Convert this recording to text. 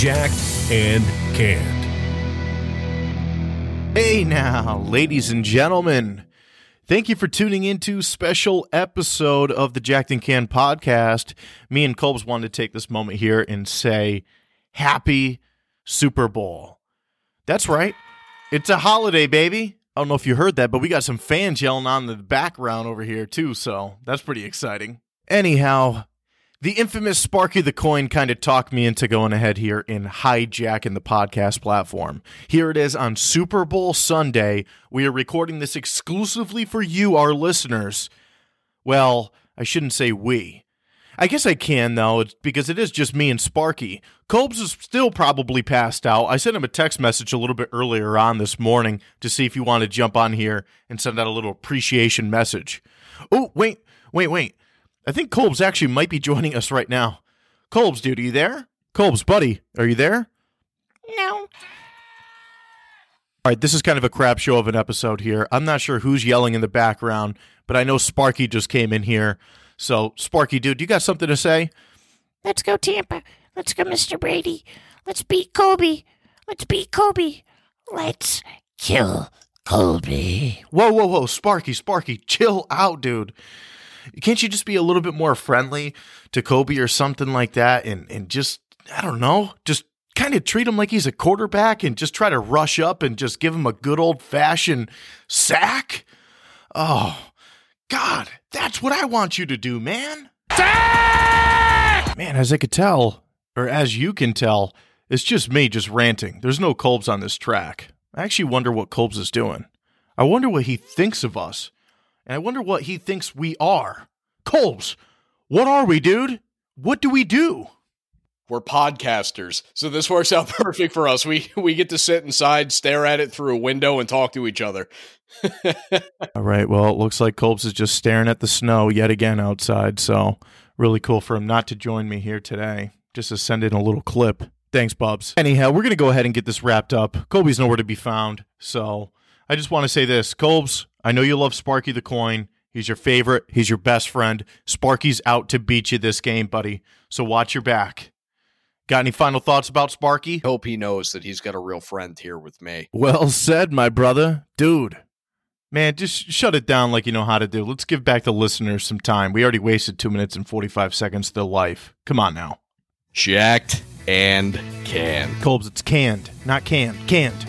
Jacked and Canned. Hey now, ladies and gentlemen. Thank you for tuning into special episode of the Jacked and Can podcast. Me and Colbs wanted to take this moment here and say happy Super Bowl. That's right. It's a holiday, baby. I don't know if you heard that, but we got some fans yelling on the background over here too, so that's pretty exciting. Anyhow, the infamous Sparky the Coin kind of talked me into going ahead here and hijacking the podcast platform. Here it is on Super Bowl Sunday. We are recording this exclusively for you, our listeners. Well, I shouldn't say we. I guess I can though, because it is just me and Sparky. Colbs is still probably passed out. I sent him a text message a little bit earlier on this morning to see if he wanted to jump on here and send out a little appreciation message. Oh, wait, wait, wait. I think Colbs actually might be joining us right now. Colbs, dude, are you there? Colbs, buddy, are you there? No. All right, this is kind of a crap show of an episode here. I'm not sure who's yelling in the background, but I know Sparky just came in here. So, Sparky, dude, you got something to say? Let's go Tampa. Let's go Mr. Brady. Let's beat Kobe. Let's beat Kobe. Let's kill Kobe. Whoa, whoa, whoa, Sparky, Sparky, chill out, dude. Can't you just be a little bit more friendly to Kobe or something like that and, and just, I don't know, just kind of treat him like he's a quarterback and just try to rush up and just give him a good old fashioned sack? Oh, God, that's what I want you to do, man. Man, as I could tell, or as you can tell, it's just me just ranting. There's no Colbs on this track. I actually wonder what Colbs is doing. I wonder what he thinks of us. And I wonder what he thinks we are. Colbs, what are we, dude? What do we do? We're podcasters, so this works out perfect for us. We we get to sit inside, stare at it through a window, and talk to each other. All right. Well, it looks like Colbs is just staring at the snow yet again outside. So, really cool for him not to join me here today. Just to send in a little clip. Thanks, Bubs. Anyhow, we're going to go ahead and get this wrapped up. Colby's nowhere to be found. So, I just want to say this Colbs, I know you love Sparky the Coin. He's your favorite, he's your best friend. Sparky's out to beat you this game, buddy. So, watch your back. Got any final thoughts about Sparky? Hope he knows that he's got a real friend here with me. Well said, my brother. Dude. Man, just shut it down like you know how to do. Let's give back the listeners some time. We already wasted two minutes and 45 seconds of their life. Come on now. Jacked and canned. Colbs, it's canned, not canned. Canned.